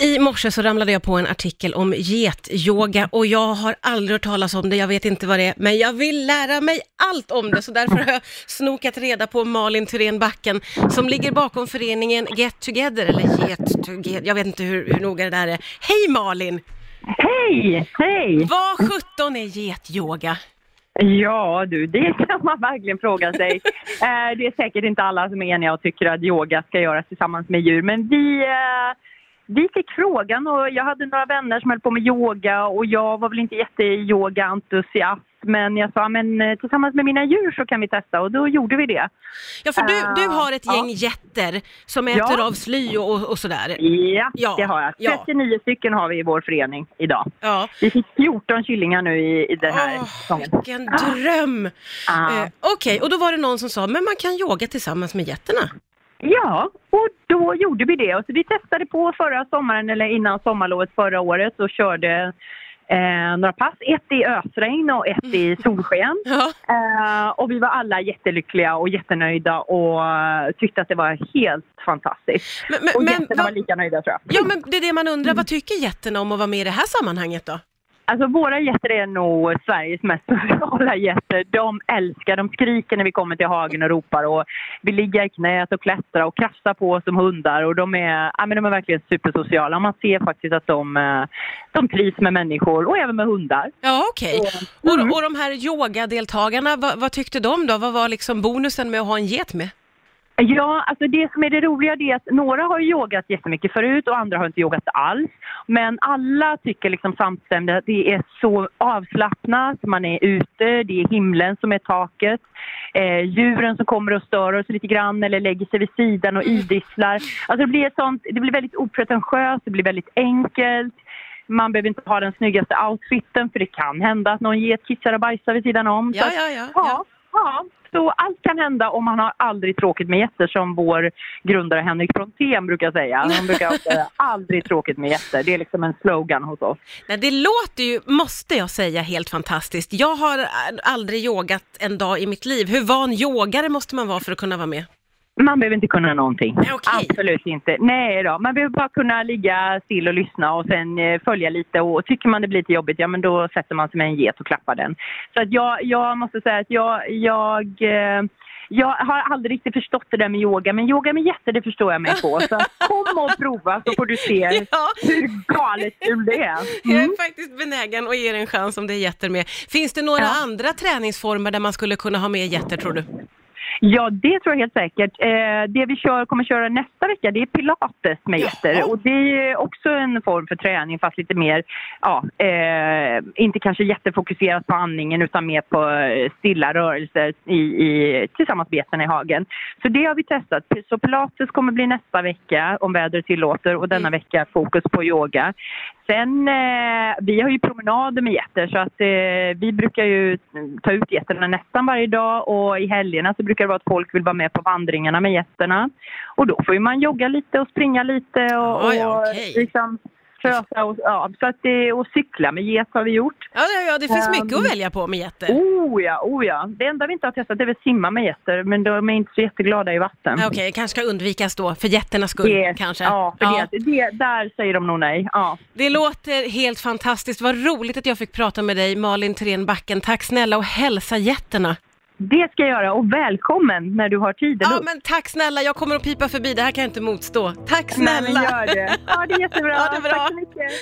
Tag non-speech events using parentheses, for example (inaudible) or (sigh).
I morse så ramlade jag på en artikel om getyoga och jag har aldrig hört talas om det, jag vet inte vad det är, men jag vill lära mig allt om det, så därför har jag snokat reda på Malin Thyrén Backen som ligger bakom föreningen Get Together, eller Get Together, jag vet inte hur, hur noga det där är. Hej Malin! Hej! Hej! Vad sjutton är getyoga? Ja du, det kan (laughs) man verkligen fråga sig. Eh, det är säkert inte alla som är eniga och tycker att yoga ska göras tillsammans med djur, men vi eh, vi fick frågan och jag hade några vänner som höll på med yoga och jag var väl inte jätteyoga-entusiast men jag sa men eh, tillsammans med mina djur så kan vi testa och då gjorde vi det. Ja, för du, du Eh, har ett gäng ja. jätter som äter Ja. av sly och, och sådär. Ja, Ja, det har jag. ja. 39 stycken har vi i vår förening idag. Ja. Vi fick 14 kycklingar nu i, i den här säsongen. vilken dröm! Ah. Eh, Okej, och då var det någon som sa, men man kan yoga tillsammans med getterna. Ja, och då gjorde vi det. Och så vi testade på förra sommaren, eller innan sommarlovet förra året och körde eh, några pass. Ett i ösregn och ett i solsken. (laughs) Ja. Eh, och vi var alla jättelyckliga och jättenöjda och tyckte att det var helt fantastiskt. Men, Och men, men, getterna var vad- lika nöjda tror jag. ja, men det är det man undrar, vad tycker getterna om att vara med i det här sammanhanget då? Alltså våra getter är nog Sveriges mest (laughs) sociala getter. De älskar, de skriker när vi kommer till hagen och ropar och vill ligga i knät och klättra och krafsa på oss som hundar och de är, ja, men de är verkligen supersociala. Man ser faktiskt att de, eh, de trivs med människor och även med hundar. Ja, okej. Så- Och, Mm. och de här yogadeltagarna, vad, vad tyckte de då? Vad var liksom bonusen med att ha en get med? Ja, alltså det som är det roliga det är att några har yogat jättemycket förut och andra har inte yogat alls. Men alla tycker liksom samstämmigt att det är så avslappnat, man är ute, det är himlen som är taket. Eh, djuren som kommer och stör oss lite grann eller lägger sig vid sidan och idisslar. Alltså det blir, sånt, det blir väldigt opretentiöst, det blir väldigt enkelt. Man behöver inte ha den snyggaste outfiten för det kan hända att någon get kissar och bajsar vid sidan om. Ja, ja, ja. Ja, ja. ja. Så kan hända och man har aldrig tråkigt med getter som vår grundare Henrik Brontén brukar säga. Han brukar säga (laughs) aldrig tråkigt med getter. Det är liksom en slogan hos oss. Nej, det låter ju, måste jag säga, helt fantastiskt. Jag har aldrig yogat en dag i mitt liv. Hur van yogare måste man vara för att kunna vara med? Man behöver inte kunna någonting. Nej, okej. Absolut inte. Nej då. Man behöver bara kunna ligga still och lyssna och sen eh, följa lite och tycker man det blir lite jobbigt, ja men då sätter man sig med en get och klappar den. Så att jag, jag måste säga att jag, jag eh, jag har aldrig riktigt förstått det där med yoga, men yoga med getter det förstår jag mig på. Så (laughs) kom och prova så får du se Ja. hur galet kul det är. (laughs) Jag Mm. är faktiskt benägen att ge er en chans om det är getter med. Finns det några Ja. andra träningsformer där man skulle kunna ha med getter tror du? Ja, det tror jag helt säkert. Eh, det vi kör, kommer köra nästa vecka det är pilates med Jaha. getter. Och det är också en form för träning fast lite mer, ja, eh, inte kanske jättefokuserat på andningen utan mer på eh, stilla rörelser i, i, tillsammans med getterna i hagen. Så det har vi testat. Så pilates kommer bli nästa vecka om vädret tillåter och denna Mm. vecka fokus på yoga. Sen, eh, vi har ju promenader med getter så att eh, vi brukar ju ta ut getterna nästan varje dag och i helgerna så brukar det vara att folk vill vara med på vandringarna med getterna. Och då får man jogga lite och springa lite och, ja, och okej. liksom fösa och, ja, så att det, och cykla med get har vi gjort. Ja, ja, det finns Ehm. mycket att välja på med getter. Oh ja, oh ja. Det enda vi inte har testat är väl simma med getter men de är inte så jätteglada i vatten. Okej, kanske ska undvikas då, för getternas skull Det- kanske. Ja, för Ja. Det, det, där säger de nog nej. Ja. Det låter helt fantastiskt. Vad roligt att jag fick prata med dig, Malin Thyrén Backen. Tack snälla och hälsa getterna. Det ska jag göra och välkommen när du har tid Ja, men tack snälla. Jag kommer att pipa förbi. Det här kan jag inte motstå. Tack Nej, men snälla. gör det. Ja, det jättebra. (laughs) Ja, det bra. Tack så mycket.